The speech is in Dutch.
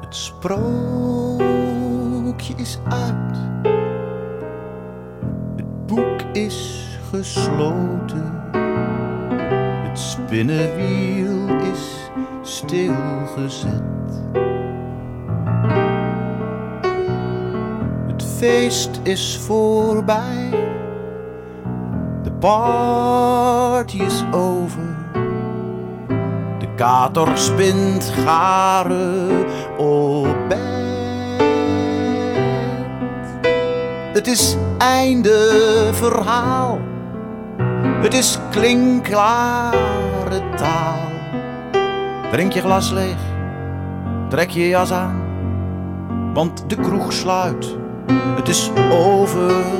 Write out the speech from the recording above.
Het sprookje is uit. Het boek is gesloten. Het spinnenwiel is stilgezet. Het feest is voorbij. De party is over. Kater spint garen op bed. Het is einde verhaal. Het is klinkklare taal. Drink je glas leeg, trek je jas aan, want de kroeg sluit. Het is over